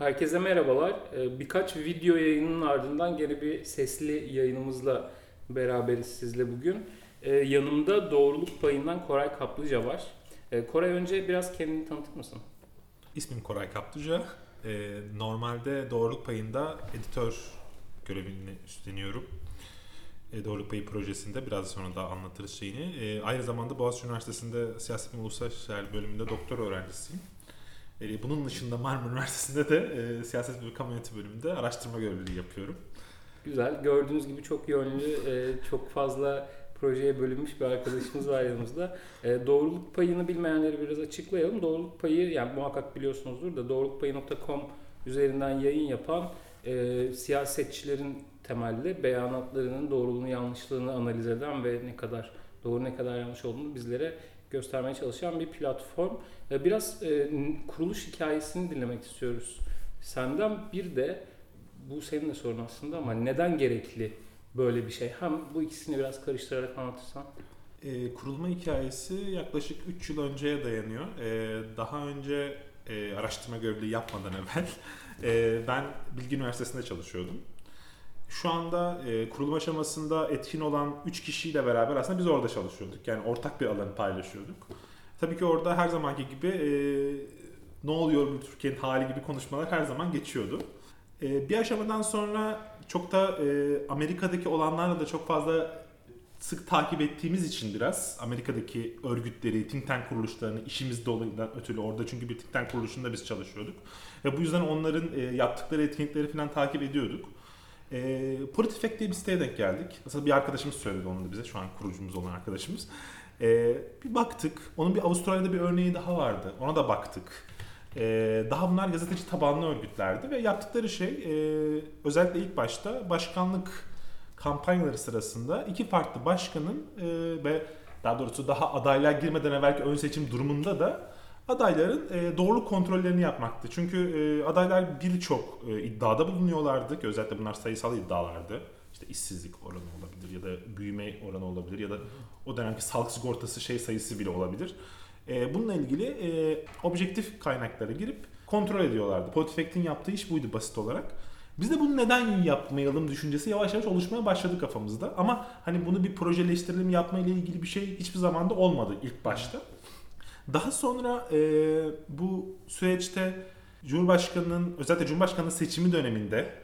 Herkese merhabalar. Ee, Birkaç video yayının ardından gene bir sesli yayınımızla beraberiz sizle bugün. Ee, Yanımda doğruluk payından Koray Kaplıca var. Ee, Koray önce biraz kendini tanıtır mısın? İsmim Koray Kaplıca. Normalde doğruluk payında editör görevini üstleniyorum. Doğruluk payı projesinde biraz sonra da anlatırız şeyini. Aynı zamanda Boğaziçi Üniversitesi'nde siyaset ve uluslararası bölümünde doktor öğrencisiyim. Ee, bunun dışında Marmara Üniversitesi'nde de e, siyaset ve kamu yönetimi bölümünde araştırma görevliliği yapıyorum. Güzel. Gördüğünüz gibi çok yönlü, e, çok fazla projeye bölünmüş bir arkadaşımız var yanımızda. E, Doğruluk payını bilmeyenleri biraz açıklayalım. Doğruluk payı, yani muhakkak biliyorsunuzdur da doğrulukpayı.com üzerinden yayın yapan e, siyasetçilerin temelli beyanatlarının doğruluğunu yanlışlığını analiz eden ve ne kadar doğru ne kadar yanlış olduğunu bizlere göstermeye çalışan bir platform. E, Biraz e, kuruluş hikayesini dinlemek istiyoruz senden. Bir de bu senin de sorun aslında ama neden gerekli böyle bir şey? Hem bu ikisini biraz karıştırarak anlatırsan. Ee, kurulma hikayesi yaklaşık 3 yıl önceye dayanıyor. Ee, daha önce e, araştırma görevliliği yapmadan evvel e, ben Bilgi Üniversitesi'nde çalışıyordum. Şu anda e, kurulum aşamasında etkin olan 3 kişiyle beraber aslında biz orada çalışıyorduk. Yani ortak bir alanı paylaşıyorduk. Tabii ki orada her zamanki gibi e, ne oluyor bu Türkiye'nin hali gibi konuşmalar her zaman geçiyordu. E, bir aşamadan sonra çok da e, Amerika'daki olanlarla da çok fazla sık takip ettiğimiz için biraz Amerika'daki örgütleri, think tank kuruluşlarını işimiz dolayından ötürü orada çünkü bir think tank kuruluşunda biz çalışıyorduk. Ve bu yüzden onların e, yaptıkları etkinlikleri falan takip ediyorduk. E, Politifek diye bir siteye denk geldik. Aslında bir arkadaşımız söyledi onu da bize. Şu an kurucumuz olan arkadaşımız. E, bir baktık. Onun bir Avustralya'da bir örneği daha vardı. Ona da baktık. E, daha bunlar gazeteci tabanlı örgütlerdi ve yaptıkları şey e, özellikle ilk başta başkanlık kampanyaları sırasında iki farklı başkanın e, ve daha doğrusu daha adaylar girmeden evvelki ön seçim durumunda da adayların e, doğruluk kontrollerini yapmaktı. Çünkü e, adaylar birçok e, iddiada bulunuyorlardı ki özellikle bunlar sayısal iddialardı. İşte işsizlik oranı olabilir ya da büyüme oranı olabilir ya da o dönemki sağlık sigortası şey sayısı bile olabilir. E, bununla ilgili e, objektif kaynaklara girip kontrol ediyorlardı. Politifact'in yaptığı iş buydu basit olarak. Biz de bunu neden yapmayalım düşüncesi yavaş yavaş oluşmaya başladı kafamızda. Ama hani bunu bir projeleştirelim yapma ile ilgili bir şey hiçbir zaman da olmadı ilk başta. Daha sonra e, bu süreçte Cumhurbaşkanı'nın özellikle Cumhurbaşkanı'nın seçimi döneminde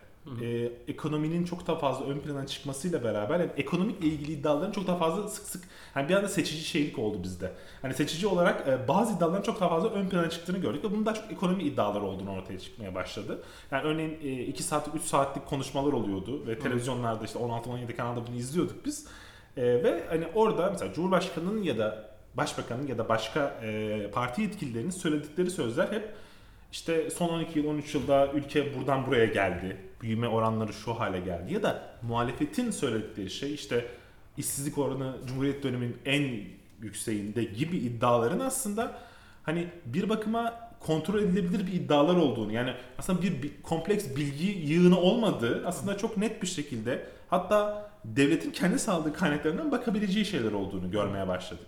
e, ekonominin çok daha fazla ön plana çıkmasıyla beraber yani ekonomikle ilgili iddiaların çok daha fazla sık sık hani bir anda seçici şeylik oldu bizde. Hani seçici olarak e, bazı iddiaların çok daha fazla ön plana çıktığını gördük ve bunun daha çok ekonomi iddiaları olduğunu ortaya çıkmaya başladı. Yani örneğin 2 saatlik 3 saatlik konuşmalar oluyordu ve televizyonlarda işte 16-17 kanalda bunu izliyorduk biz. E, ve hani orada mesela Cumhurbaşkanı'nın ya da Başbakanın ya da başka e, parti yetkililerinin söyledikleri sözler hep işte son 12 yıl 13 yılda ülke buradan buraya geldi. Büyüme oranları şu hale geldi. Ya da muhalefetin söyledikleri şey işte işsizlik oranı Cumhuriyet döneminin en yükseğinde gibi iddiaların aslında hani bir bakıma kontrol edilebilir bir iddialar olduğunu yani aslında bir, bir kompleks bilgi yığını olmadığı aslında çok net bir şekilde hatta devletin kendi sağladığı kaynaklarından bakabileceği şeyler olduğunu görmeye başladık.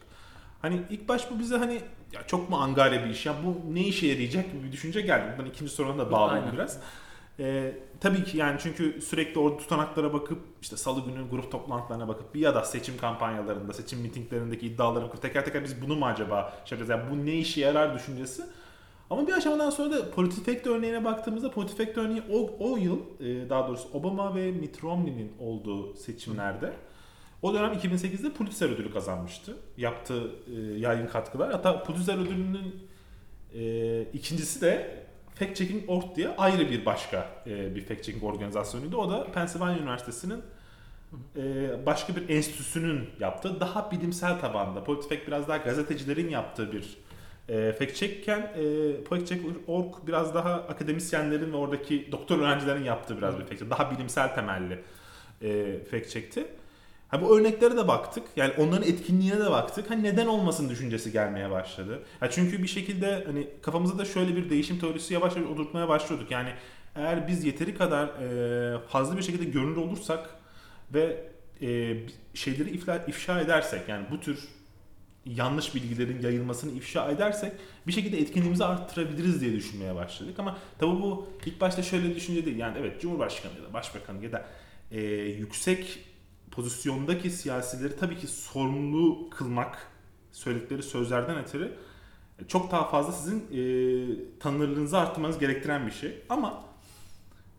Hani ilk baş bu bize hani ya çok mu angare bir iş ya bu ne işe yarayacak gibi bir düşünce geldi. Buradan ikinci soruna da bağlayayım biraz. Ee, tabii ki yani çünkü sürekli orada tutanaklara bakıp işte salı günü grup toplantılarına bakıp ya da seçim kampanyalarında, seçim mitinglerindeki iddiaları bakıp teker teker biz bunu mu acaba şey yapacağız? Yani bu ne işe yarar düşüncesi. Ama bir aşamadan sonra da Politifect örneğine baktığımızda Politifect örneği o, o yıl daha doğrusu Obama ve Mitt Romney'nin olduğu seçimlerde o dönem 2008'de Pulitzer ödülü kazanmıştı. Yaptığı e, yayın katkılar. Hatta Pulitzer ödülünün e, ikincisi de Fact Checking Org diye ayrı bir başka e, bir fact checking organizasyonuydu. O da Pennsylvania Üniversitesi'nin e, başka bir enstitüsünün yaptığı daha bilimsel tabanda. Politifact biraz daha gazetecilerin yaptığı bir e, fact checkken e, Politic.org biraz daha akademisyenlerin ve oradaki doktor öğrencilerin yaptığı biraz bir fact check. Daha bilimsel temelli e, fact check'ti. Ha bu örneklere de baktık. Yani onların etkinliğine de baktık. Hani neden olmasın düşüncesi gelmeye başladı. Ya çünkü bir şekilde hani kafamızda da şöyle bir değişim teorisi yavaş yavaş oturtmaya başlıyorduk. Yani eğer biz yeteri kadar e, fazla bir şekilde görünür olursak ve e, şeyleri ifla, ifşa edersek yani bu tür yanlış bilgilerin yayılmasını ifşa edersek bir şekilde etkinliğimizi arttırabiliriz diye düşünmeye başladık. Ama tabii bu ilk başta şöyle düşünce değil. Yani evet Cumhurbaşkanı ya da Başbakanı ya da e, yüksek pozisyondaki siyasileri tabii ki sorumlu kılmak söyledikleri sözlerden ötürü çok daha fazla sizin e, tanınırlığınızı arttırmanız gerektiren bir şey. Ama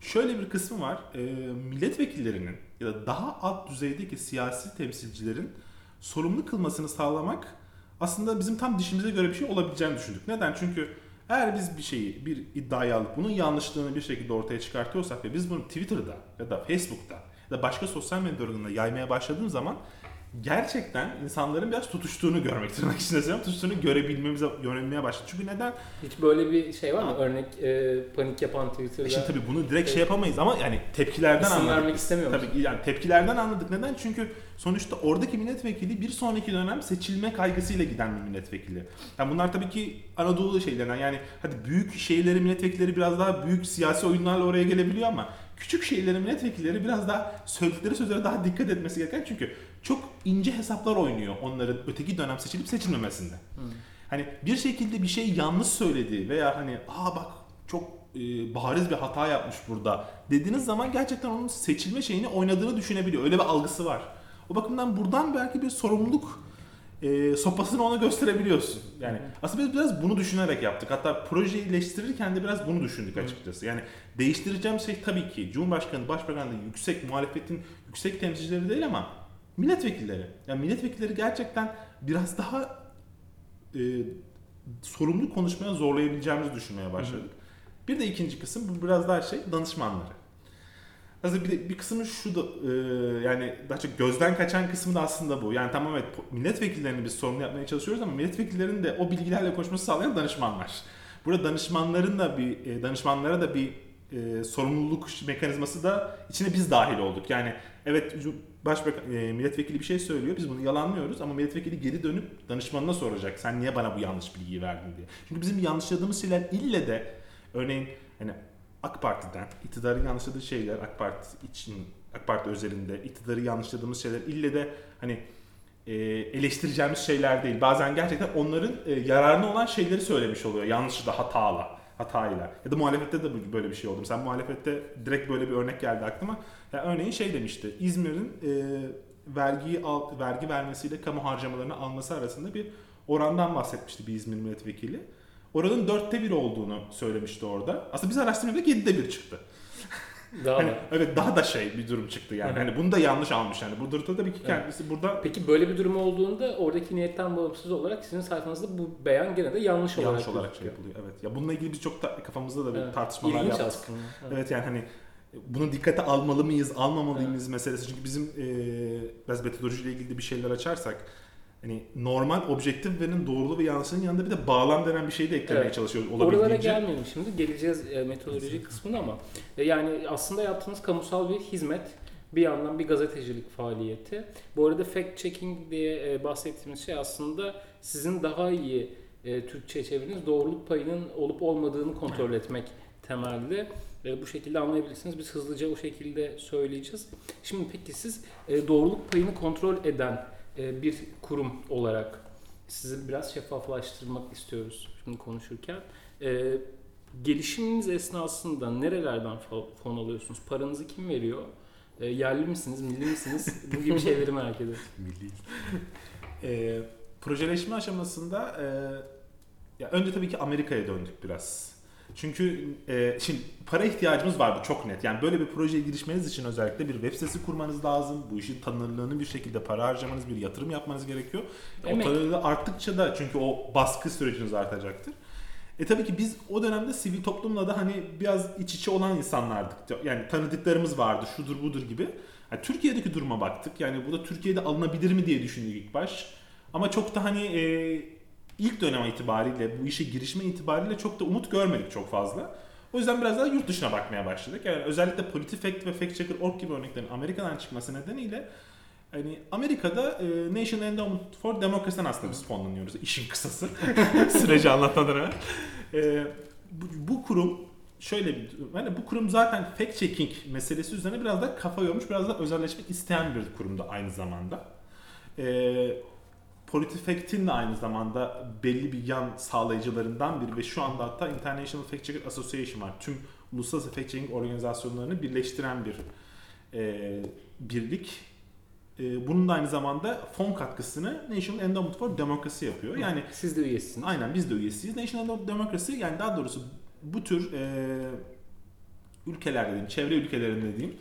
şöyle bir kısmı var. E, milletvekillerinin ya da daha alt düzeydeki siyasi temsilcilerin sorumlu kılmasını sağlamak aslında bizim tam dişimize göre bir şey olabileceğini düşündük. Neden? Çünkü eğer biz bir şeyi, bir iddiayı alıp bunun yanlışlığını bir şekilde ortaya çıkartıyorsak ve biz bunu Twitter'da ya da Facebook'ta da başka sosyal medya organında yaymaya başladığımız zaman gerçekten insanların biraz tutuştuğunu görmek tırnak içinde söylüyorum. Tutuştuğunu görebilmemize yönelmeye başladı. Çünkü neden? Hiç böyle bir şey var mı? Örnek e, panik yapan Twitter'da. E şimdi tabii bunu direkt şey yapamayız ama yani tepkilerden İsim anladık. vermek istemiyor musun? Tabii yani tepkilerden anladık. Neden? Çünkü sonuçta oradaki milletvekili bir sonraki dönem seçilme kaygısıyla giden bir milletvekili. Yani bunlar tabii ki Anadolu şeylerinden yani hadi büyük şehirleri milletvekilleri biraz daha büyük siyasi oyunlarla oraya gelebiliyor ama küçük şehirlerin milletvekilleri biraz daha söyledikleri sözlere daha dikkat etmesi gereken çünkü çok ince hesaplar oynuyor onların öteki dönem seçilip seçilmemesinde. Hı. Hani bir şekilde bir şey yanlış söyledi veya hani aa bak çok e, bariz bir hata yapmış burada dediğiniz zaman gerçekten onun seçilme şeyini oynadığını düşünebiliyor. Öyle bir algısı var. O bakımdan buradan belki bir sorumluluk e, sopasını ona gösterebiliyorsun. Yani Hı. aslında biz biraz bunu düşünerek yaptık. Hatta projeyi iyileştirirken de biraz bunu düşündük Hı. açıkçası. Yani değiştireceğim şey tabii ki Cumhurbaşkanı, Başbakan da yüksek muhalefetin yüksek temsilcileri değil ama milletvekilleri. Yani milletvekilleri gerçekten biraz daha e, sorumlu konuşmaya zorlayabileceğimizi düşünmeye başladık. Bir de ikinci kısım bu biraz daha şey danışmanları. Aslında bir, bir kısmı şu da e, yani daha çok gözden kaçan kısmı da aslında bu. Yani tamam evet milletvekillerini biz sorumlu yapmaya çalışıyoruz ama milletvekillerinin de o bilgilerle koşması sağlayan danışmanlar. Burada danışmanların da bir e, danışmanlara da bir e, sorumluluk mekanizması da içine biz dahil olduk. Yani evet başbakan e, milletvekili bir şey söylüyor biz bunu yalanlıyoruz ama milletvekili geri dönüp danışmanına soracak. Sen niye bana bu yanlış bilgiyi verdin diye. Çünkü bizim yanlışladığımız şeyler ille de örneğin hani AK Parti'den iktidarın yanlışladığı şeyler AK Parti için AK Parti özelinde iktidarı yanlışladığımız şeyler ille de hani e, eleştireceğimiz şeyler değil. Bazen gerçekten onların e, yararına olan şeyleri söylemiş oluyor. Yanlışla, hatayla, hatayla. Ya da muhalefette de böyle bir şey oldu. Sen muhalefette direkt böyle bir örnek geldi aklıma. Ya örneğin şey demişti. İzmir'in e, vergiyi al, vergi vermesiyle kamu harcamalarını alması arasında bir orandan bahsetmişti bir İzmir milletvekili. Oranın dörtte bir olduğunu söylemişti orada. Aslında biz araştırmada yedide bir çıktı. Daha Hani, evet daha da şey bir durum çıktı yani. Hani bunu da yanlış almış yani. Burada da tabii ki kendisi burada Peki böyle bir durum olduğunda oradaki niyetten bağımsız olarak sizin sayfanızda bu beyan gene de yanlış olarak yanlış olarak şey yapılıyor. Evet. Ya bununla ilgili biz çok da kafamızda da bir Evet. tartışmalar İlginç yaptık. aslında. Evet. Evet yani hani bunu dikkate almalı mıyız, almamalı mıyız meselesi. Çünkü bizim e, biraz metodolojiyle ilgili bir şeyler açarsak hani normal objektif verinin doğruluğu ve yanlışının yanında bir de bağlam denen bir şey de eklemeye Evet. çalışıyoruz Oralara olabildiğince. gelmeyelim şimdi. Geleceğiz e, metodoloji kısmına ama e, yani aslında yaptığınız kamusal bir hizmet bir yandan bir gazetecilik faaliyeti. Bu arada fact checking diye e, bahsettiğimiz şey aslında sizin daha iyi e, Türkçe çeviriniz doğruluk payının olup olmadığını kontrol etmek temelli. E, bu şekilde anlayabilirsiniz. Biz hızlıca o şekilde söyleyeceğiz. Şimdi peki siz e, doğruluk payını kontrol eden e, bir kurum olarak sizi biraz şeffaflaştırmak istiyoruz şimdi konuşurken. E, gelişiminiz esnasında nerelerden fon alıyorsunuz? Paranızı kim veriyor? E, yerli misiniz, milli misiniz? Bu gibi şeyleri merak ediyorum. Milli. e, projeleşme aşamasında e, ya önce tabii ki Amerika'ya döndük biraz. Çünkü e, şimdi para ihtiyacımız vardı çok net. Yani böyle bir projeye girişmeniz için özellikle bir web sitesi kurmanız lazım. Bu işin tanınırlığını bir şekilde para harcamanız, bir yatırım yapmanız gerekiyor. O Emek. tanınırlığı arttıkça da çünkü o baskı süreciniz artacaktır. E tabii ki biz o dönemde sivil toplumla da hani biraz iç içe olan insanlardık. Yani tanıdıklarımız vardı, şudur budur gibi. Yani Türkiye'deki duruma baktık. Yani bu da Türkiye'de alınabilir mi diye düşündük ilk baş. Ama çok da hani e, ilk dönem itibariyle, bu işe girişme itibariyle çok da umut görmedik çok fazla. O yüzden biraz daha yurt dışına bakmaya başladık. Yani özellikle PolitiFact ve FactChecker.org gibi örneklerin Amerika'dan çıkması nedeniyle hani Amerika'da e, National Endowment for Democracy'den aslında biz fonlanıyoruz. İşin kısası. Süreci anlatmadan evvel. E, bu, bu kurum şöyle bir yani bu kurum zaten fact checking meselesi üzerine biraz da kafa yormuş, biraz da özelleşmek isteyen bir kurum da aynı zamanda. E, PolitiFact'in de aynı zamanda belli bir yan sağlayıcılarından biri ve şu anda hatta International Fact Checker Association var. Tüm uluslararası fact checking organizasyonlarını birleştiren bir e, birlik. E, bunun da aynı zamanda fon katkısını National Endowment for Democracy yapıyor. Yani siz de üyesiniz. Aynen biz de üyesiyiz. National Endowment for Democracy yani daha doğrusu bu tür e, ülkelerde diyeyim, çevre ülkelerinde diyeyim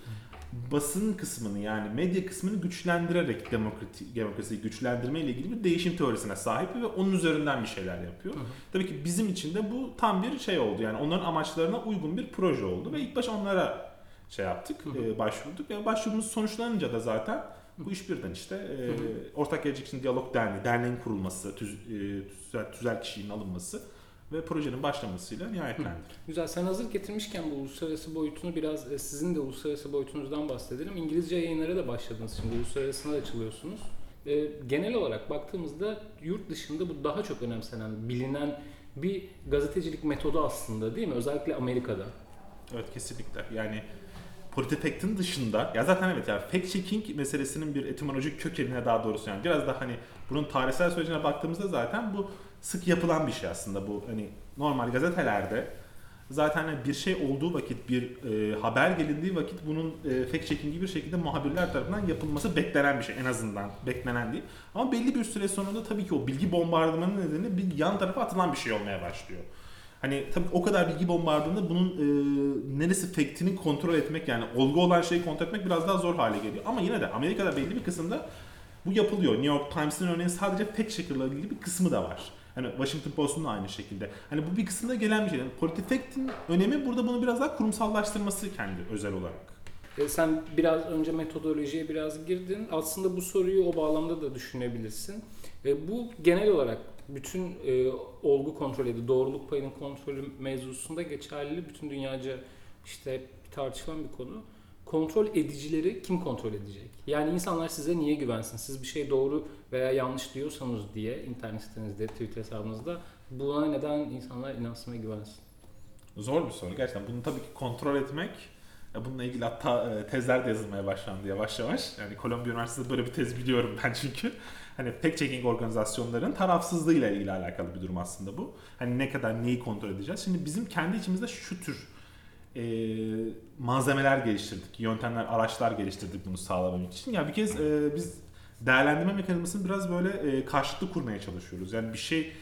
basın kısmını yani medya kısmını güçlendirerek demokrati, demokrasiyi güçlendirme ile ilgili bir değişim teorisine sahip ve onun üzerinden bir şeyler yapıyor. Hı hı. Tabii ki bizim için de bu tam bir şey oldu. Yani onların amaçlarına uygun bir proje oldu ve ilk baş onlara şey yaptık, hı hı. E, başvurduk. ve başvurumuz sonuçlanınca da zaten bu iş birden işte e, hı hı. Ortak Gelecek için Diyalog Derneği, derneğin kurulması, tüz, e, tüzel, tüzel kişinin alınması ve projenin başlamasıyla nihayetlendi. Güzel. Sen hazır getirmişken bu uluslararası boyutunu biraz e, sizin de uluslararası boyutunuzdan bahsedelim. İngilizce yayınlara da başladınız şimdi. Uluslararasına açılıyorsunuz. E, genel olarak baktığımızda yurt dışında bu daha çok önemsenen, bilinen bir gazetecilik metodu aslında değil mi? Özellikle Amerika'da. Evet kesinlikle. Yani PolitiFact'in dışında ya zaten evet yani fact checking meselesinin bir etimolojik kökenine daha doğrusu yani biraz da hani bunun tarihsel sürecine baktığımızda zaten bu sık yapılan bir şey aslında bu. Hani normal gazetelerde zaten hani bir şey olduğu vakit, bir e, haber gelindiği vakit bunun e, fact checking bir şekilde muhabirler tarafından yapılması beklenen bir şey en azından. Beklenen değil. Ama belli bir süre sonunda tabii ki o bilgi bombardımanı nedeniyle bir yan tarafa atılan bir şey olmaya başlıyor. Hani tabii o kadar bilgi bombardımanında bunun e, neresi faktini kontrol etmek yani olgu olan şeyi kontrol etmek biraz daha zor hale geliyor. Ama yine de Amerika'da belli bir kısımda bu yapılıyor. New York Times'in örneğin sadece fact checker'la ilgili bir kısmı da var. Hani Washington Post'un da aynı şekilde. Hani bu bir kısımda gelen bir şey. Yani PolitiFact'in önemi burada bunu biraz daha kurumsallaştırması kendi özel olarak. E, sen biraz önce metodolojiye biraz girdin. Aslında bu soruyu o bağlamda da düşünebilirsin. Bu genel olarak bütün e, olgu kontrolü, doğruluk payının kontrolü mevzusunda geçerli. Bütün dünyaca işte tartışılan bir konu kontrol edicileri kim kontrol edecek? Yani insanlar size niye güvensin? Siz bir şey doğru veya yanlış diyorsanız diye internet sitenizde, Twitter hesabınızda buna neden insanlar inansın ve güvensin? Zor bir soru gerçekten. Bunu tabii ki kontrol etmek Bununla ilgili hatta e, tezler de yazılmaya başlandı yavaş yavaş. Yani Kolombiya Üniversitesi'nde böyle bir tez biliyorum ben çünkü. Hani fact checking organizasyonların tarafsızlığıyla ilgili alakalı bir durum aslında bu. Hani ne kadar neyi kontrol edeceğiz. Şimdi bizim kendi içimizde şu tür e, malzemeler geliştirdik, yöntemler, araçlar geliştirdik bunu sağlamak için. Ya yani bir kez e, biz değerlendirme mekanizmasını biraz böyle e, karşılıklı kurmaya çalışıyoruz. Yani bir şey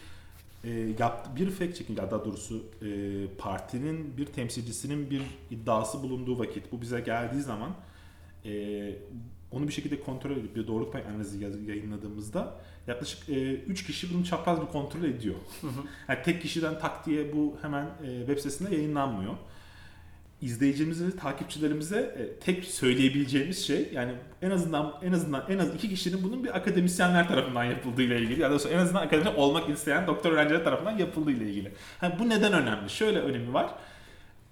e, yaptı, bir fact checking daha doğrusu e, partinin bir temsilcisinin bir iddiası bulunduğu vakit bu bize geldiği zaman e, onu bir şekilde kontrol edip bir doğruluk pay analizi yayınladığımızda yaklaşık 3 e, kişi bunu çapraz bir kontrol ediyor. Hı hı. Yani tek kişiden tak diye bu hemen e, web sitesinde yayınlanmıyor izleyicimize, takipçilerimize e, tek söyleyebileceğimiz şey yani en azından en azından en az iki kişinin bunun bir akademisyenler tarafından yapıldığı ile ilgili ya da en azından akademisyen olmak isteyen doktor öğrenciler tarafından yapıldığı ile ilgili. Yani bu neden önemli? Şöyle önemi var.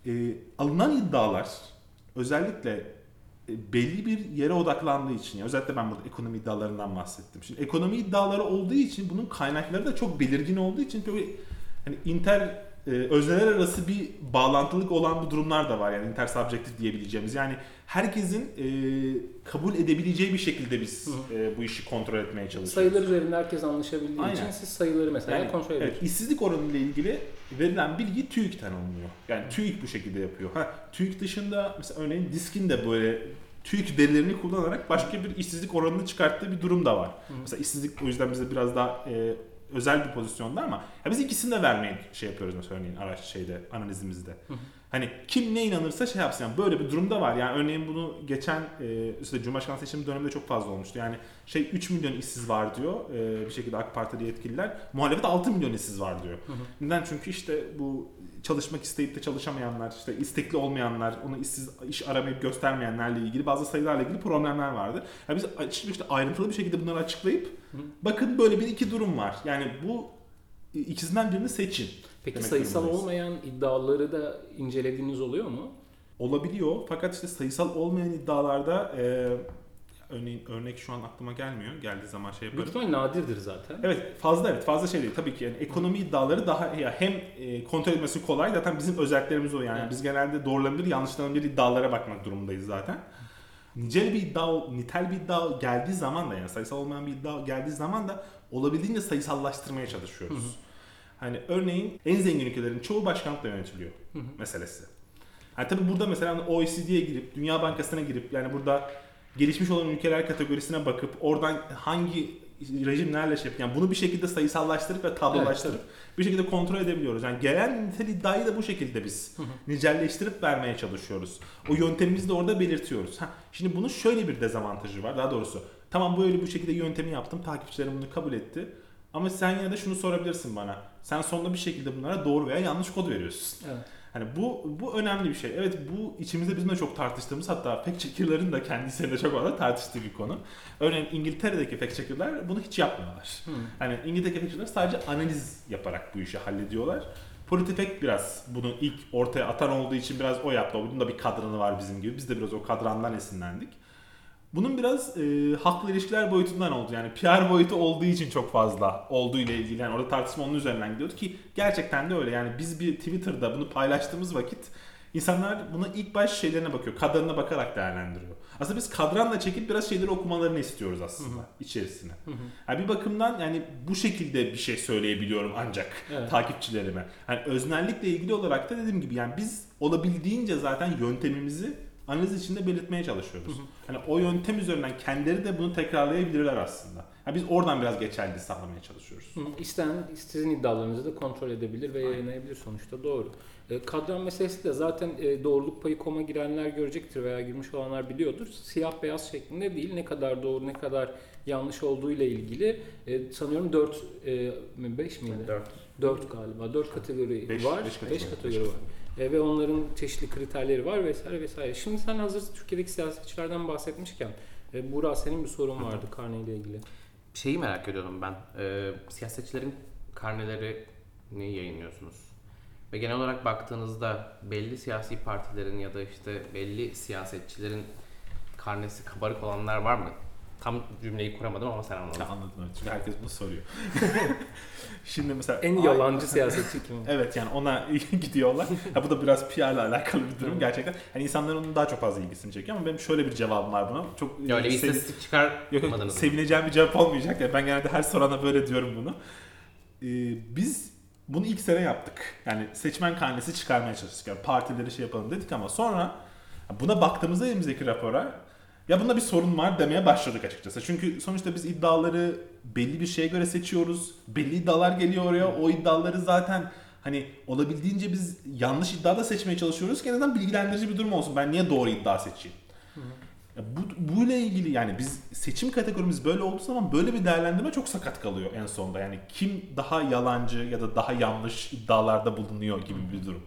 E, alınan iddialar özellikle e, belli bir yere odaklandığı için, yani özellikle ben burada ekonomi iddialarından bahsettim. Şimdi ekonomi iddiaları olduğu için bunun kaynakları da çok belirgin olduğu için böyle hani Intel e, özneler arası bir bağlantılık olan bir durumlar da var yani intersubjective diyebileceğimiz. Yani herkesin e, kabul edebileceği bir şekilde biz e, bu işi kontrol etmeye çalışıyoruz. Sayılar üzerinde herkes anlaşabildiği Aynen. için siz sayıları mesela yani, kontrol ediyorsunuz. Evet, işsizlik oranı ile ilgili verilen bilgi TÜİK'ten alınıyor. Yani TÜİK bu şekilde yapıyor. Ha, TÜİK dışında mesela örneğin diskin de böyle TÜİK verilerini kullanarak başka bir işsizlik oranını çıkarttığı bir durum da var. Hı. Mesela işsizlik o yüzden bize biraz daha e, özel bir pozisyonda ama ya biz ikisini de vermeyi şey yapıyoruz mesela örneğin araç şeyde analizimizde. Hı hı. Hani kim ne inanırsa şey yapsın. Yani böyle bir durumda var. Yani örneğin bunu geçen e, işte Cumhurbaşkanı seçimi döneminde çok fazla olmuştu. Yani şey 3 milyon işsiz var diyor. E, bir şekilde AK Partili yetkililer. Muhalefet 6 milyon işsiz var diyor. Hı hı. Neden? Çünkü işte bu çalışmak isteyip de çalışamayanlar, işte istekli olmayanlar, onu işsiz iş aramayıp göstermeyenlerle ilgili bazı sayılarla ilgili problemler vardı. Yani biz işte ayrıntılı bir şekilde bunları açıklayıp hı bakın böyle bir iki durum var. Yani bu ikisinden birini seçin. Peki sayısal olmayan iddiaları da incelediğiniz oluyor mu? Olabiliyor fakat işte sayısal olmayan iddialarda e, örneğin örnek şu an aklıma gelmiyor. Geldiği zaman şey yaparım. İhtimal nadirdir zaten. Evet fazla evet fazla şey değil. Tabii ki yani ekonomi iddiaları daha ya hem e, kontrol etmesi kolay zaten bizim özelliklerimiz o yani. Evet. Biz genelde doğrulanabilir yanlışlanabilir iddialara bakmak durumundayız zaten. nicel bir iddia, nitel bir iddia geldiği zaman da yani sayısal olmayan bir iddia geldiği zaman da olabildiğince sayısallaştırmaya çalışıyoruz. Hı hı. Hani örneğin en zengin ülkelerin çoğu başkanlıkla yönetiliyor Hı hı. meselesi. Yani tabii burada mesela OECD'ye girip, Dünya Bankası'na girip yani burada gelişmiş olan ülkeler kategorisine bakıp oradan hangi rejimlerle şey yani bunu bir şekilde sayısallaştırıp ve tablolaştırıp bir şekilde kontrol edebiliyoruz. Yani gelen nitel iddiayı da bu şekilde biz nicelleştirip vermeye çalışıyoruz. O yöntemimizi de orada belirtiyoruz. Ha, şimdi bunun şöyle bir dezavantajı var. Daha doğrusu tamam böyle bu şekilde yöntemi yaptım. Takipçilerim bunu kabul etti. Ama sen yine de şunu sorabilirsin bana. Sen sonunda bir şekilde bunlara doğru veya yanlış kod veriyorsun. Evet. Hani bu bu önemli bir şey. Evet bu içimizde bizim de çok tartıştığımız hatta fact checker'ların da kendisiyle çok fazla tartıştığı bir konu. Örneğin İngiltere'deki fact checker'lar bunu hiç yapmıyorlar. Hı. Hani İngiltere'deki fact checker'lar sadece analiz yaparak bu işi hallediyorlar. Politifek biraz bunu ilk ortaya atan olduğu için biraz o yaptı. Bunun da bir kadranı var bizim gibi. Biz de biraz o kadrandan esinlendik. Bunun biraz e, haklı ilişkiler boyutundan oldu. Yani PR boyutu olduğu için çok fazla olduğu ile ilgili. Yani orada tartışma onun üzerinden gidiyordu ki gerçekten de öyle. Yani biz bir Twitter'da bunu paylaştığımız vakit insanlar buna ilk baş şeylerine bakıyor. Kadranına bakarak değerlendiriyor. Aslında biz kadranla çekip biraz şeyleri okumalarını istiyoruz aslında içerisine. Hı hı. Yani bir bakımdan yani bu şekilde bir şey söyleyebiliyorum ancak Evet. takipçilerime. Yani öznellikle ilgili olarak da dediğim gibi yani biz olabildiğince zaten yöntemimizi analiz içinde belirtmeye çalışıyoruz. Hani o yöntem üzerinden kendileri de bunu tekrarlayabilirler aslında. Yani biz oradan biraz geçerli sağlamaya çalışıyoruz. Hı, İsteyen sizin iddialarınızı da kontrol edebilir ve yayınlayabilir sonuçta doğru. E, kadran meselesi de zaten e, doğruluk payı koma girenler görecektir veya girmiş olanlar biliyordur. Siyah beyaz şeklinde değil ne kadar doğru ne kadar yanlış olduğu ile ilgili e, sanıyorum 4 5 miydi? 4. 4 galiba. 4 kategori Beş- var. beş 5 kategori, kategori, beş var. E, ve onların çeşitli kriterleri var vesaire vesaire. Şimdi sen hazır Türkiye'deki siyasetçilerden bahsetmişken e, senin bir sorun vardı karne ile ilgili. Şeyi merak ediyorum ben. Ee, siyasetçilerin karnelerini yayınlıyorsunuz. Ve genel olarak baktığınızda belli siyasi partilerin ya da işte belli siyasetçilerin karnesi kabarık olanlar var mı? Tam cümleyi kuramadım ama sen anladın. Anladım. Çünkü herkes bunu soruyor. Şimdi mesela En yalancı siyasetçi kim? Evet yani ona gidiyorlar. Ha, bu da biraz PR ile alakalı bir durum gerçekten. Hani insanların onun daha çok fazla ilgisini çekiyor ama benim şöyle bir cevabım var buna. Çok Ya öyle bir sev- istatistik Yok, çıkarmadınız yok, sevineceğim bir cevap olmayacak. ya ben genelde her sorana böyle diyorum bunu. Ee, biz bunu ilk sene yaptık. Yani seçmen karnesi çıkarmaya çalıştık. Yani partileri şey yapalım dedik ama sonra buna baktığımızda elimizdeki rapora ya bunda bir sorun var demeye başladık açıkçası. Çünkü sonuçta biz iddiaları belli bir şeye göre seçiyoruz. Belli iddialar geliyor oraya. O iddiaları zaten hani olabildiğince biz yanlış iddia da seçmeye çalışıyoruz ki en azından bilgilendirici bir durum olsun. Ben niye doğru iddia seçeyim? Ya bu, bu ile ilgili yani biz seçim kategorimiz böyle olduğu zaman böyle bir değerlendirme çok sakat kalıyor en sonunda. Yani kim daha yalancı ya da daha yanlış iddialarda bulunuyor gibi bir durum.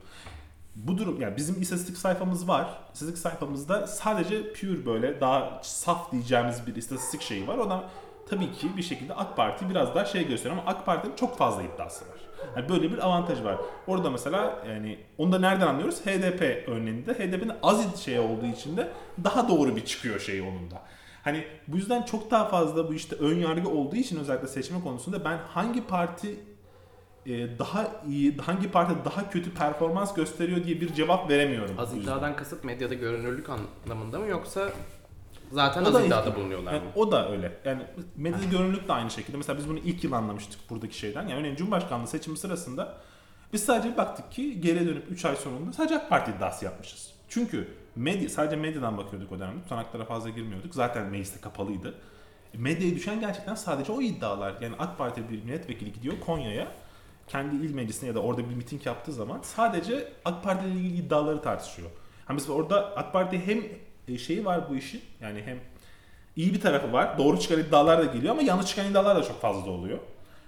Bu durum yani bizim istatistik sayfamız var. İstatistik sayfamızda sadece pure böyle daha saf diyeceğimiz bir istatistik şeyi var. O da tabii ki bir şekilde AK Parti biraz daha şey gösteriyor ama AK Parti'nin çok fazla iddiası var. Yani böyle bir avantaj var. Orada mesela yani onu da nereden anlıyoruz? HDP örneğinde HDP'nin az şey olduğu için de daha doğru bir çıkıyor şey onun da. Hani bu yüzden çok daha fazla bu işte ön yargı olduğu için özellikle seçme konusunda ben hangi parti e, daha iyi, hangi parti daha kötü performans gösteriyor diye bir cevap veremiyorum. Az iddiadan kasıt medyada görünürlük anlamında mı yoksa zaten O az da iddiada bulunuyorlar Yani mı? o da öyle. Yani medyada görünürlük de aynı şekilde. Mesela biz bunu ilk yıl anlamıştık buradaki şeyden. Yani örneğin Cumhurbaşkanlığı seçimi sırasında biz sadece baktık ki geriye dönüp 3 ay sonunda sadece AK Parti iddiası yapmışız. Çünkü medya, sadece medyadan bakıyorduk o dönemde. Tutanaklara fazla girmiyorduk. Zaten mecliste kapalıydı. E, Medyaya düşen gerçekten sadece o iddialar. Yani AK Parti bir milletvekili gidiyor Konya'ya. Kendi il meclisine ya da orada bir miting yaptığı zaman sadece AK Parti ile ilgili iddiaları tartışıyor. Ha mesela orada AK Parti hem e, şeyi var bu işin yani hem iyi bir tarafı var. Doğru çıkan iddialar da geliyor ama yanlış çıkan iddialar da çok fazla oluyor.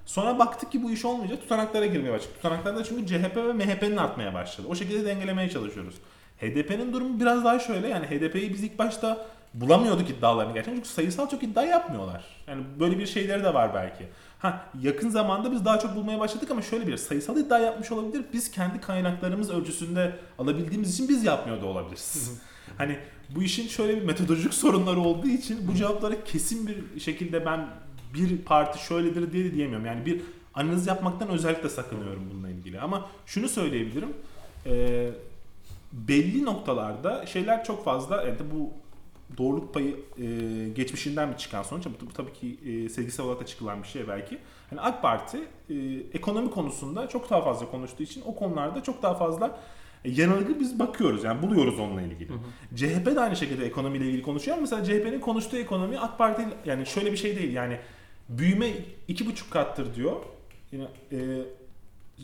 Sonra baktık ki bu iş olmayacak tutanaklara girmeye başladık. Tutanaklarda çünkü CHP ve MHP'nin artmaya başladı. O şekilde dengelemeye çalışıyoruz. HDP'nin durumu biraz daha şöyle yani HDP'yi biz ilk başta bulamıyorduk iddialarını gerçekten çünkü sayısal çok iddia yapmıyorlar. Yani böyle bir şeyleri de var belki. Ha yakın zamanda biz daha çok bulmaya başladık ama şöyle bir sayısal iddia yapmış olabilir. Biz kendi kaynaklarımız ölçüsünde alabildiğimiz için biz yapmıyor da olabiliriz. hani bu işin şöyle bir metodolojik sorunları olduğu için bu cevaplara kesin bir şekilde ben bir parti şöyledir diye de diyemiyorum. Yani bir analiz yapmaktan özellikle sakınıyorum bununla ilgili. Ama şunu söyleyebilirim. Ee, belli noktalarda şeyler çok fazla evet bu doğruluk payı e, geçmişinden bir çıkan sonuç bu, bu tabii ki e, sezgisel olarak da çıkılan bir şey belki. Yani AK Parti e, ekonomi konusunda çok daha fazla konuştuğu için o konularda çok daha fazla e, yanılgı biz bakıyoruz yani buluyoruz onunla ilgili. Hı hı. CHP de aynı şekilde ekonomiyle ilgili konuşuyor ama mesela CHP'nin konuştuğu ekonomi AK Parti yani şöyle bir şey değil yani büyüme iki buçuk kattır diyor. Yine e,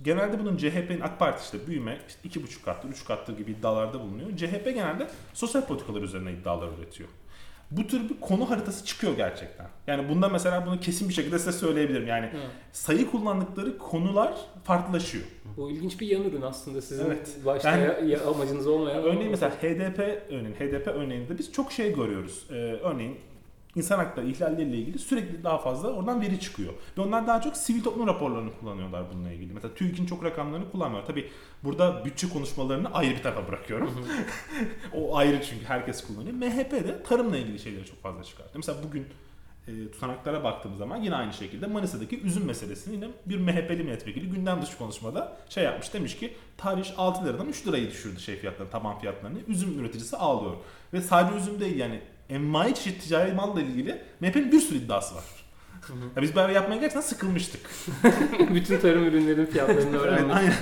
genelde bunun CHP'nin AK Parti işte büyüme işte iki buçuk kattır, üç kattır gibi iddialarda bulunuyor. CHP genelde sosyal politikalar üzerine iddialar üretiyor. Bu tür bir konu haritası çıkıyor gerçekten. Yani bunda mesela bunu kesin bir şekilde size söyleyebilirim. Yani Hı. sayı kullandıkları konular farklılaşıyor. Bu ilginç bir yan ürün aslında sizin Evet. başta Ben- ya- ya- amacınız olmayan. Örneğin mesela HDP örneğin HDP örneğinde biz çok şey görüyoruz. Ee, örneğin insan hakları ihlalleriyle ilgili sürekli daha fazla oradan veri çıkıyor. Ve onlar daha çok sivil toplum raporlarını kullanıyorlar bununla ilgili. Mesela TÜİK'in çok rakamlarını kullanmıyorlar. Tabii burada bütçe konuşmalarını ayrı bir tarafa bırakıyorum. o ayrı çünkü herkes kullanıyor. MHP de tarımla ilgili şeyleri çok fazla çıkartıyor. Mesela bugün e, tutanaklara baktığımız zaman yine aynı şekilde Manisa'daki üzüm meselesini yine bir MHP'li milletvekili gündem dışı konuşmada şey yapmış demiş ki tarih 6 liradan 3 lirayı düşürdü şey fiyatlarını taban fiyatlarını üzüm üreticisi ağlıyor. Ve sadece üzüm değil yani envai çeşit ticari malla ilgili MHP'nin bir sürü iddiası var. Ya biz böyle yapmaya gerçekten sıkılmıştık. Bütün tarım ürünlerin fiyatlarını öğrenmek. aynen.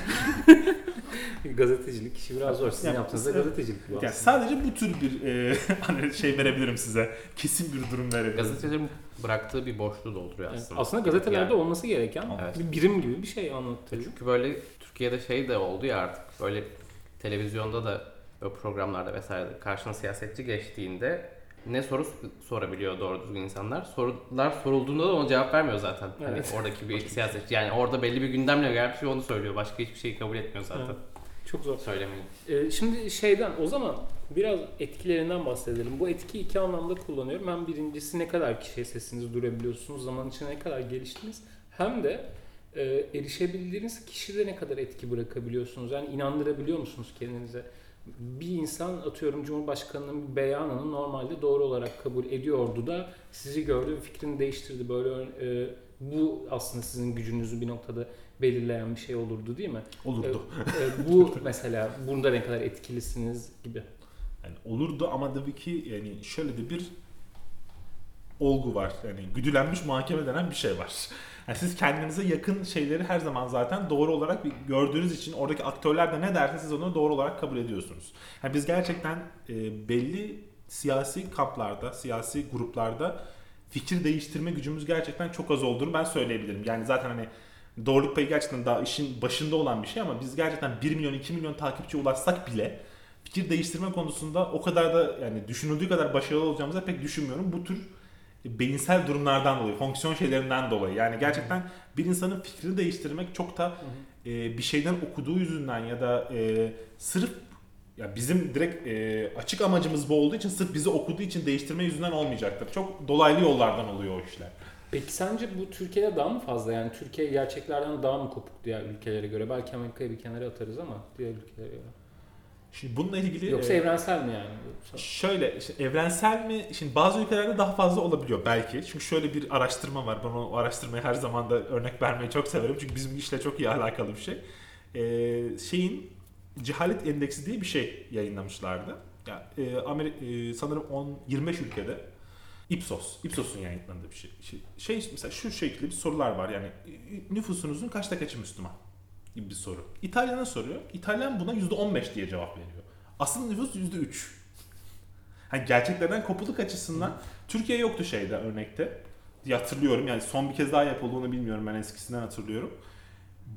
gazetecilik işi biraz zor. Sizin Yani- yaptığınızda gazetecilik bu Yani aslında. sadece bu tür bir e, hani şey verebilirim size. Kesin bir durum verebilirim. Gazetecilerin bıraktığı bir boşluğu dolduruyor Evet, aslında. Aslında gazetelerde Yani- olması gereken Evet. bir birim gibi bir şey anlatıyor. Çünkü böyle Türkiye'de şey de oldu ya artık böyle televizyonda da böyle programlarda vesaire karşına siyasetçi geçtiğinde ne soru sorabiliyor doğru düzgün insanlar. Sorular sorulduğunda da ona cevap vermiyor zaten. Evet. Hani oradaki bir siyasetçi yani orada belli bir gündemle gelmiş ve onu söylüyor. Başka hiçbir şeyi kabul etmiyor zaten. Evet. Çok zor. Söylemeyin. Ee, şimdi şeyden o zaman biraz etkilerinden bahsedelim. Bu etki iki anlamda kullanıyorum. Hem birincisi ne kadar kişiye sesinizi duyurabiliyorsunuz, zaman içinde ne kadar geliştiniz. Hem de e, erişebildiğiniz kişide ne kadar etki bırakabiliyorsunuz. Yani inandırabiliyor musunuz kendinize? Bir insan atıyorum Cumhurbaşkanı'nın bir beyanını normalde doğru olarak kabul ediyordu da sizi gördü ve fikrini değiştirdi. Böyle e, bu aslında sizin gücünüzü bir noktada belirleyen bir şey olurdu değil mi? Olurdu. E, bu mesela bunda ne kadar etkilisiniz gibi. Yani olurdu ama tabii ki yani şöyle de bir olgu var. Yani güdülenmiş muhakeme denen bir şey var. Yani siz kendinize yakın şeyleri her zaman zaten doğru olarak gördüğünüz için oradaki aktörler de ne derse siz onu doğru olarak kabul ediyorsunuz. Yani biz gerçekten e, belli siyasi kamplarda, siyasi gruplarda fikir değiştirme gücümüz gerçekten çok az olduğunu ben söyleyebilirim. Yani zaten hani doğruluk payı gerçekten daha işin başında olan bir şey ama biz gerçekten 1 milyon 2 milyon takipçi ulaşsak bile fikir değiştirme konusunda o kadar da yani düşünüldüğü kadar başarılı olacağımızı pek düşünmüyorum. Bu tür beyinsel durumlardan dolayı, fonksiyon şeylerinden dolayı. Yani gerçekten bir insanın fikrini değiştirmek çok da e, bir şeyden okuduğu yüzünden ya da e, sırf ya bizim direkt e, açık amacımız bu olduğu için sırf bizi okuduğu için değiştirme yüzünden olmayacaktır. Çok dolaylı yollardan oluyor o işler. Peki sence bu Türkiye'de daha mı fazla? Yani Türkiye gerçeklerden daha mı kopuk diğer ülkelere göre? Belki Amerika'yı bir kenara atarız ama diğer ülkelere göre. Şimdi bununla ilgili Yoksa e, evrensel mi yani? Yoksa... Şöyle işte evrensel mi? Şimdi bazı ülkelerde daha fazla olabiliyor belki. Çünkü şöyle bir araştırma var. Ben o araştırmayı her zaman da örnek vermeyi çok severim. Çünkü bizim işle çok iyi alakalı bir şey. Ee, şeyin cehalet endeksi diye bir şey yayınlamışlardı. Ya e, Ameri- e, sanırım 10 25 ülkede Ipsos, Ipsos'un yayınladığı bir şey. şey. Şey mesela şu şekilde bir sorular var. Yani e, nüfusunuzun kaçta kaçı Müslüman? Gibi bir soru. İtalyan'a soruyor. İtalyan buna %15 diye cevap veriyor. Aslında nüfus %3. Hani gerçeklerden kopuluk açısından Türkiye yoktu şeyde örnekte. Diye hatırlıyorum yani son bir kez daha yapıldığını bilmiyorum ben eskisinden hatırlıyorum.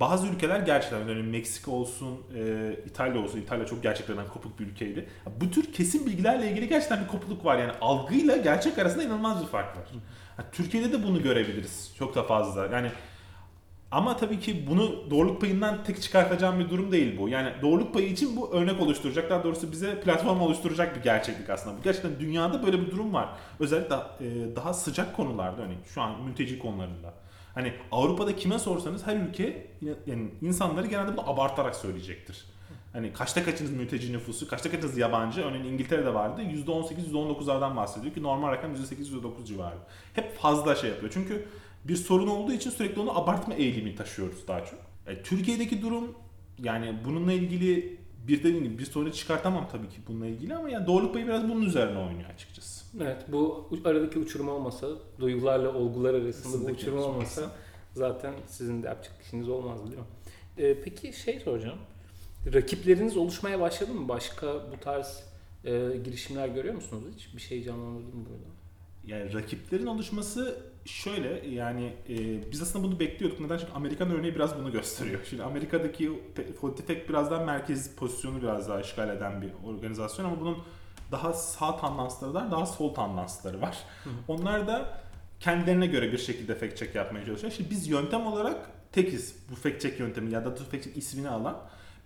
Bazı ülkeler gerçekten yani Meksika olsun, e, İtalya olsun. İtalya çok gerçeklerden kopuk bir ülkeydi. Bu tür kesin bilgilerle ilgili gerçekten bir kopukluk var. Yani algıyla gerçek arasında inanılmaz bir fark var. Yani Türkiye'de de bunu görebiliriz çok da fazla. Yani ama tabii ki bunu doğruluk payından tek çıkartacağım bir durum değil bu. Yani doğruluk payı için bu örnek oluşturacak. Daha doğrusu bize platform oluşturacak bir gerçeklik aslında. Bu gerçekten dünyada böyle bir durum var. Özellikle e, daha sıcak konularda örneğin şu an mülteci konularında. Hani Avrupa'da kime sorsanız her ülke yani insanları genelde bunu abartarak söyleyecektir. Hani kaçta kaçınız mülteci nüfusu, kaçta kaçınız yabancı? Örneğin İngiltere'de vardı. %18-%19'lardan bahsediyor ki normal rakam %8-%9 civarı. Hep fazla şey yapıyor. Çünkü bir sorun olduğu için sürekli onu abartma eğilimi taşıyoruz daha çok. E, Türkiye'deki durum yani bununla ilgili bir dediğim gibi bir sonuç çıkartamam tabii ki bununla ilgili ama yani doğruluk payı biraz bunun üzerine oynuyor açıkçası. Evet bu aradaki uçurum olmasa, duygularla olgular arasında bu Arasındaki uçurum olmasa zaten sizin de yapacak işiniz olmaz biliyor? Ee, peki şey soracağım. Rakipleriniz oluşmaya başladı mı? Başka bu tarz e, girişimler görüyor musunuz hiç? Bir şey canlandırdı mı burada? Yani rakiplerin oluşması şöyle yani e, biz aslında bunu bekliyorduk. Neden? Çünkü Amerikan örneği biraz bunu gösteriyor. Şimdi Amerika'daki Fortifek biraz daha merkez pozisyonu biraz daha işgal eden bir organizasyon ama bunun daha sağ tandansları var, daha sol tandansları var. Hı. Onlar da kendilerine göre bir şekilde fact check yapmaya çalışıyor. Şimdi biz yöntem olarak tekiz bu fact check yöntemi ya da fact check ismini alan.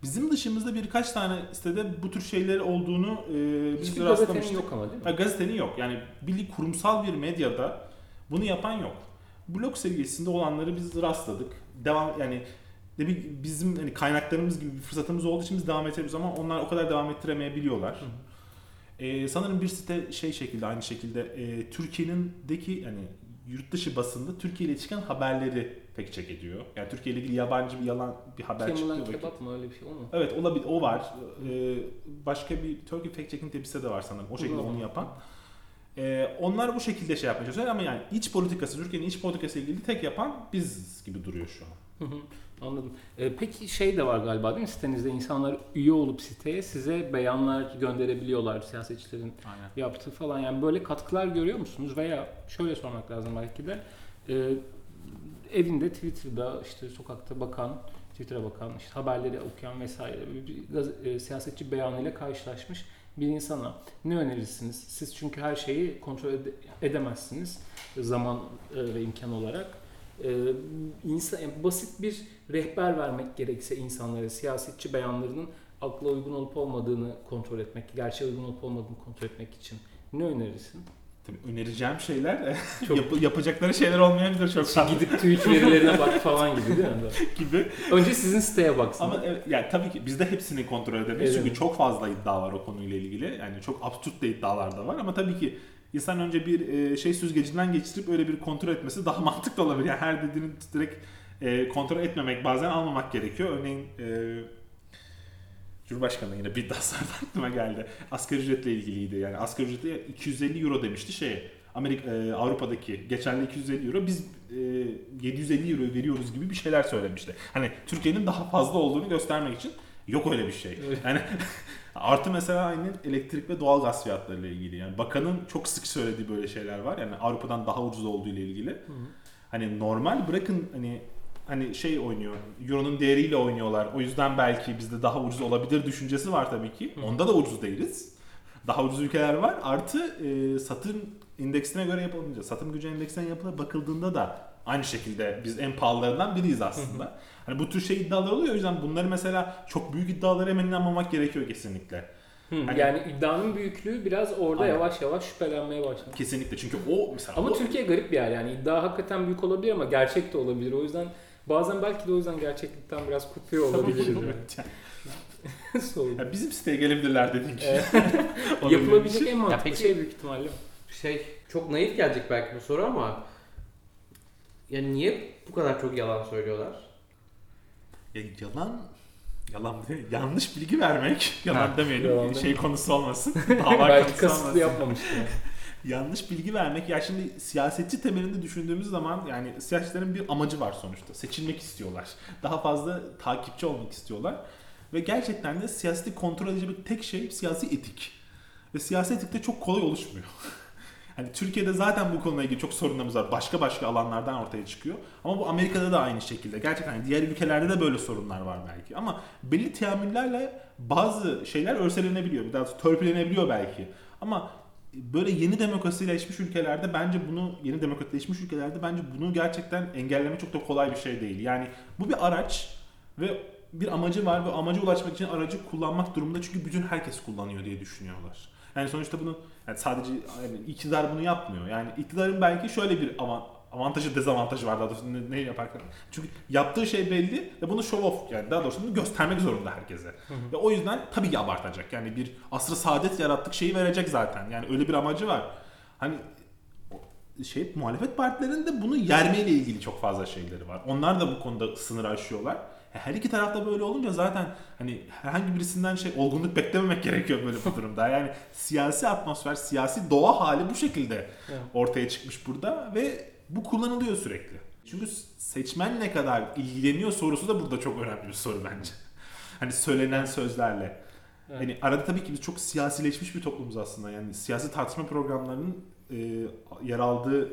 Bizim dışımızda birkaç tane sitede bu tür şeyleri olduğunu e, biz Hiçbir gazetenin rastlamıştık. yok ama değil mi? Ha, gazetenin yok. Yani bir kurumsal bir medyada bunu yapan yok. Blog seviyesinde olanları biz rastladık. Devam yani bir bizim hani kaynaklarımız gibi bir fırsatımız olduğu için biz devam edebiliyoruz ama onlar o kadar devam ettiremeyebiliyorlar. Hı hı. Ee, sanırım bir site şey şekilde aynı şekilde e, Türkiye'nin'deki yani yurt dışı basında Türkiye ile çıkan haberleri fact check ediyor. Yani Türkiye ile ilgili yabancı bir yalan bir haber çıktığı Kemulan vakit. kebap mı öyle bir şey o mu? Evet olabilir o var. Ee, başka bir Turkey Fact Checking diye bir site de var sanırım. O şekilde Bravo. onu yapan. Ee, onlar bu şekilde şey yapmaya çalışıyorlar ama yani iç politikası, Türkiye'nin iç politikası ile ilgili tek yapan biz gibi duruyor şu an. Hı hı, Anladım. Ee, peki şey de var galiba değil mi sitenizde insanlar üye olup siteye size beyanlar gönderebiliyorlar siyasetçilerin Aynen. yaptığı falan yani böyle katkılar görüyor musunuz veya şöyle sormak lazım belki de e, evinde Twitter'da işte sokakta bakan Twitter'a bakan işte haberleri okuyan vesaire bir, bir gaz- e, siyasetçi beyanıyla karşılaşmış bir insana ne önerirsiniz? Siz çünkü her şeyi kontrol ede- edemezsiniz zaman e, ve imkan olarak. E, insan, yani basit bir rehber vermek gerekse insanlara siyasetçi beyanlarının akla uygun olup olmadığını kontrol etmek, gerçeğe uygun olup olmadığını kontrol etmek için ne önerirsin? Tabii önereceğim şeyler Çok- yap- yapacakları şeyler olmayabilir çok fazla Gidip tweet verilerine bak falan gibi değil mi? gibi. Önce sizin siteye baksın. Ama evet, yani tabii ki biz de hepsini kontrol edemeyiz. Evet. Çünkü çok fazla iddia var o konuyla ilgili. Yani çok absürt de iddialar da var ama tabii ki insan önce bir e, şey süzgecinden geçirip öyle bir kontrol etmesi daha mantıklı olabilir. Yani her dediğini direkt e, kontrol etmemek bazen almamak gerekiyor. Örneğin e, Cumhurbaşkanı yine bir iddiaslardan aklıma geldi. Asgari ücretle ilgiliydi. Yani asgari ücreti 250 euro demişti şey. Amerika, e, Avrupa'daki geçerli 250 euro biz e, 750 euro veriyoruz gibi bir şeyler söylemişti. Hani Türkiye'nin daha fazla olduğunu göstermek için yok öyle bir şey. Evet. Yani artı mesela aynı elektrik ve doğal gaz fiyatlarıyla ilgili. Yani bakanın çok sık söylediği böyle şeyler var. Yani Avrupa'dan daha ucuz olduğu ile ilgili. Hı hı. Hani normal bırakın hani hani şey oynuyor. Euro'nun değeriyle oynuyorlar. O yüzden belki bizde daha ucuz olabilir düşüncesi var tabii ki. Onda da ucuz değiliz. Daha ucuz ülkeler var. Artı e, satın indeksine göre yapılınca, satım gücü endeksine yapıla bakıldığında da aynı şekilde biz en pahalılarından biriyiz aslında. Hani bu tür şey iddialar oluyor. O yüzden bunları mesela çok büyük iddialara hemen inanmamak gerekiyor kesinlikle. Hı, Hani- yani iddianın büyüklüğü biraz orada Aynen. yavaş yavaş şüphelenmeye başladı. Kesinlikle. Çünkü o mesela Ama o- Türkiye garip bir yer yani iddia hakikaten büyük olabilir ama gerçek de olabilir. O yüzden bazen belki de o yüzden gerçeklikten biraz kopuyor olabiliriz. Evet, yani. Sorun. Ya bizim siteye gelebilirler dedik. Evet. Olabilir. Yapılabilecek en mantıklı peki- şey büyük ihtimalle. Şey çok naif gelecek belki bu soru ama yani niye bu kadar çok yalan söylüyorlar? Ya yalan yalan değil, yanlış bilgi vermek, yalan Ha, demeyelim, yalan şey demeyelim. konusu olmasın, dava Belki konusu kasıtlı olmasın. yapmamıştı. Yanlış bilgi vermek, ya şimdi siyasetçi temelinde düşündüğümüz zaman yani siyasetçilerin bir amacı var sonuçta, seçilmek istiyorlar, daha fazla takipçi olmak istiyorlar ve gerçekten de siyaseti kontrol edecek tek şey siyasi etik ve siyasi etik de çok kolay oluşmuyor. Hani Türkiye'de zaten bu konuyla ilgili çok sorunlarımız var. Başka başka alanlardan ortaya çıkıyor. Ama bu Amerika'da da aynı şekilde. Gerçekten diğer ülkelerde de böyle sorunlar var belki. Ama belli teamüllerle bazı şeyler örselenebiliyor. Biraz törpülenebiliyor belki. Ama böyle yeni demokrasileşmiş ülkelerde bence bunu yeni demokratikleşmiş ülkelerde bence bunu gerçekten engelleme çok da kolay bir şey değil. Yani bu bir araç ve bir amacı var ve amaca ulaşmak için aracı kullanmak durumunda çünkü bütün herkes kullanıyor diye düşünüyorlar. Yani sonuçta bunu yani sadece yani iktidar bunu yapmıyor. Yani iktidarın belki şöyle bir avan- avantajı dezavantajı var daha doğrusu ne, ne yaparken. Çünkü yaptığı şey belli ve bunu show off yani daha doğrusu bunu göstermek zorunda herkese. Ve o yüzden tabii ki abartacak. Yani bir asrı saadet yarattık şeyi verecek zaten. Yani öyle bir amacı var. Hani şey muhalefet partilerinin de bunu yermeyle ilgili çok fazla şeyleri var. Onlar da bu konuda sınır aşıyorlar. Her iki tarafta böyle olunca zaten hani herhangi birisinden şey olgunluk beklememek gerekiyor böyle bir durumda. Yani siyasi atmosfer, siyasi doğa hali bu şekilde ortaya çıkmış burada ve bu kullanılıyor sürekli. Çünkü seçmen ne kadar ilgileniyor sorusu da burada çok önemli bir soru bence. Hani söylenen sözlerle. Evet. Hani arada tabii ki biz çok siyasileşmiş bir toplumuz aslında. Yani siyasi tartışma programlarının e, yer aldığı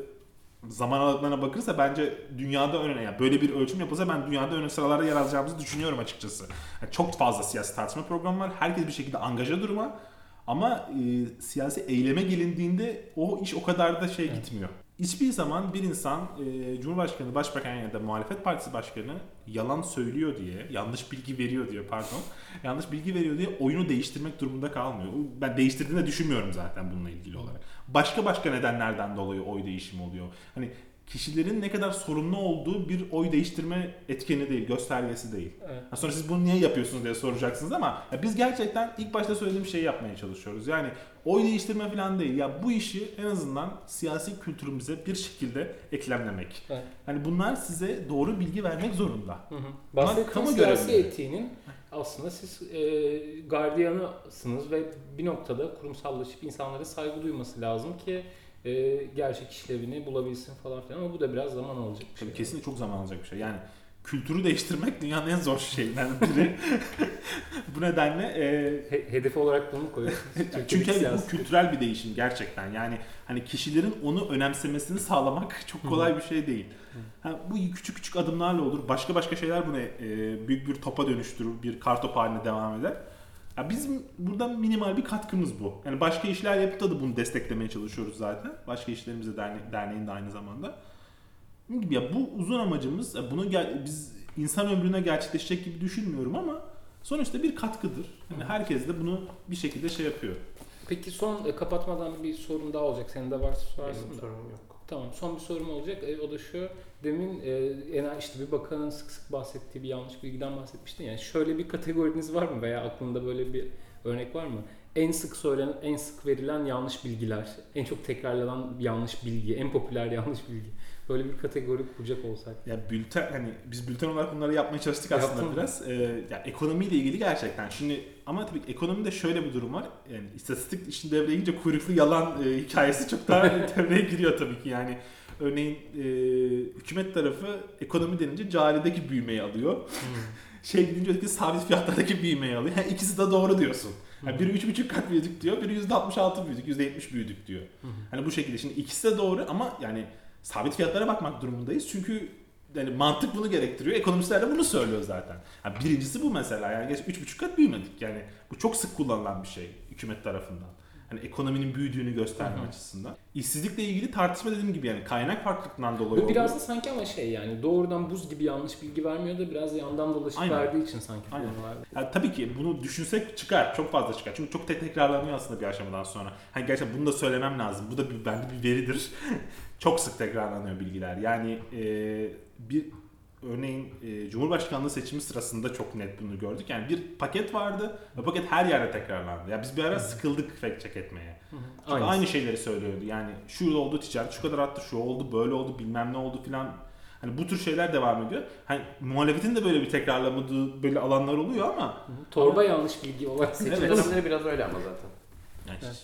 zaman aralıklarına bakırsa bence dünyada ön yani böyle bir ölçüm yapılsa ben dünyada ön sıralarda yer alacağımızı düşünüyorum açıkçası. Yani çok fazla siyasi tartışma programı var. Herkes bir şekilde angaja duruma ama e, siyasi eyleme gelindiğinde o iş o kadar da şey Evet. gitmiyor. Hiçbir zaman bir insan e, Cumhurbaşkanı, Başbakan ya da muhalefet partisi başkanı yalan söylüyor diye, yanlış bilgi veriyor diye pardon, yanlış bilgi veriyor diye oyunu değiştirmek durumunda kalmıyor. Ben değiştirdiğini de düşünmüyorum zaten bununla ilgili olarak. Başka başka nedenlerden dolayı oy değişimi oluyor. Hani kişilerin ne kadar sorumlu olduğu bir oy değiştirme etkeni değil, göstergesi değil. Evet. Sonra siz bunu niye yapıyorsunuz diye soracaksınız ama biz gerçekten ilk başta söylediğim şeyi yapmaya çalışıyoruz. Yani oy değiştirme falan değil. Ya bu işi en azından siyasi kültürümüze bir şekilde eklemlemek. Evet. Hani bunlar size doğru bilgi vermek zorunda. Hı hı. Bahsettiğim kamu siyasi etiğinin aslında siz e, gardiyanısınız ve bir noktada kurumsallaşıp insanlara saygı duyması lazım ki e, gerçek işlevini bulabilsin falan filan ama bu da biraz zaman alacak bir şey. Kesinlikle çok zaman alacak bir şey. Yani kültürü değiştirmek dünyanın en zor şeylerinden biri. bu nedenle e, He- hedef olarak bunu koyuyorsunuz. Çünkü evet, bu kültürel bir değişim gerçekten. Yani hani kişilerin onu önemsemesini sağlamak çok kolay bir şey değil. Ha, bu küçük küçük adımlarla olur. Başka başka şeyler bunu e, büyük bir topa dönüştürür, bir kartop haline devam eder. Ya bizim burada minimal bir katkımız bu. Yani başka işler yapıp da bunu desteklemeye çalışıyoruz zaten. Başka işlerimiz de derne, derneğin de aynı zamanda. Gibi ya bu uzun amacımız ya bunu gel- biz insan ömrüne gerçekleşecek gibi düşünmüyorum ama sonuçta bir katkıdır. Yani herkes de bunu bir şekilde şey yapıyor. Peki son e, kapatmadan bir sorun daha olacak. Senin de varsa sorarsın Benim da. sorunum yok. Tamam son bir sorum olacak. E, o da şu. Demin e, işte bir bakanın sık sık bahsettiği bir yanlış bilgiden bahsetmiştin. Yani şöyle bir kategoriniz var mı veya aklında böyle bir örnek var mı? En sık söylenen, en sık verilen yanlış bilgiler, en çok tekrarlanan yanlış bilgi, en popüler yanlış bilgi. Böyle bir kategori kuracak olsak. Ya bülten hani biz bülten olarak bunları yapmaya çalıştık aslında Yaptın mı? biraz. Ee, ya ekonomiyle ilgili gerçekten. Şimdi ama tabii ekonomide şöyle bir durum var. Yani istatistik işin devreye girince kuyruklu yalan e, hikayesi çok daha devreye giriyor tabii ki. Yani örneğin e, hükümet tarafı ekonomi denince carideki büyümeyi alıyor. Şey gidince öteki sabit fiyatlardaki büyümeyi alıyor. Ha, ikisi de doğru diyorsun. Yani biri 3,5 kat büyüdük diyor, biri %66 büyüdük, %70 büyüdük diyor. Hani bu şekilde. Şimdi ikisi de doğru ama yani sabit fiyatlara bakmak durumundayız. Çünkü yani mantık bunu gerektiriyor. Ekonomistler de bunu söylüyor zaten. Yani birincisi bu mesela. Yani geç 3,5 kat büyümedik. Yani bu çok sık kullanılan bir şey hükümet tarafından. Hani ekonominin büyüdüğünü gösterme açısından. İşsizlikle ilgili tartışma dediğim gibi yani kaynak farklılıklarından dolayı Bu biraz oluyor. da sanki ama şey yani doğrudan buz gibi yanlış bilgi vermiyor da biraz yandan dolaşıp Aynen. verdiği için sanki Aynen. Yani tabii ki bunu düşünsek çıkar. Çok fazla çıkar. Çünkü çok tek tekrarlanıyor aslında bir aşamadan sonra. Hani gerçekten bunu da söylemem lazım. Bu da bir, bende bir veridir. çok sık tekrarlanıyor bilgiler. Yani e, bir örneğin e, Cumhurbaşkanlığı seçimi sırasında çok net bunu gördük. Yani bir paket vardı ve paket her yerde tekrarlandı. Ya biz bir ara sıkıldık fact check etmeye. Çünkü aynı şeyleri söylüyordu. Yani şu oldu ticaret şu kadar arttı, şu oldu, böyle oldu, bilmem ne oldu filan. Hani bu tür şeyler devam ediyor. Hani muhalefetin de böyle bir tekrarlamadığı böyle alanlar oluyor ama Hı hı. Torba yanlış bilgi olarak Evet. Seçimler biraz öyle ama zaten. yani Evet.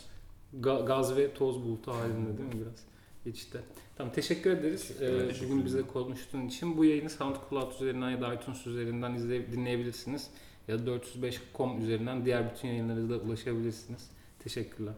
Ga- gaz ve toz bulutu halinde değil mi biraz geçişte. Tamam teşekkür ederiz. Teşekkür Ee, ederim. Teşekkür bugün bize konuştuğun için. Bu yayını SoundCloud üzerinden ya da iTunes üzerinden izley- dinleyebilirsiniz. Ya da 405.com üzerinden diğer bütün yayınlara da ulaşabilirsiniz. Teşekkürler.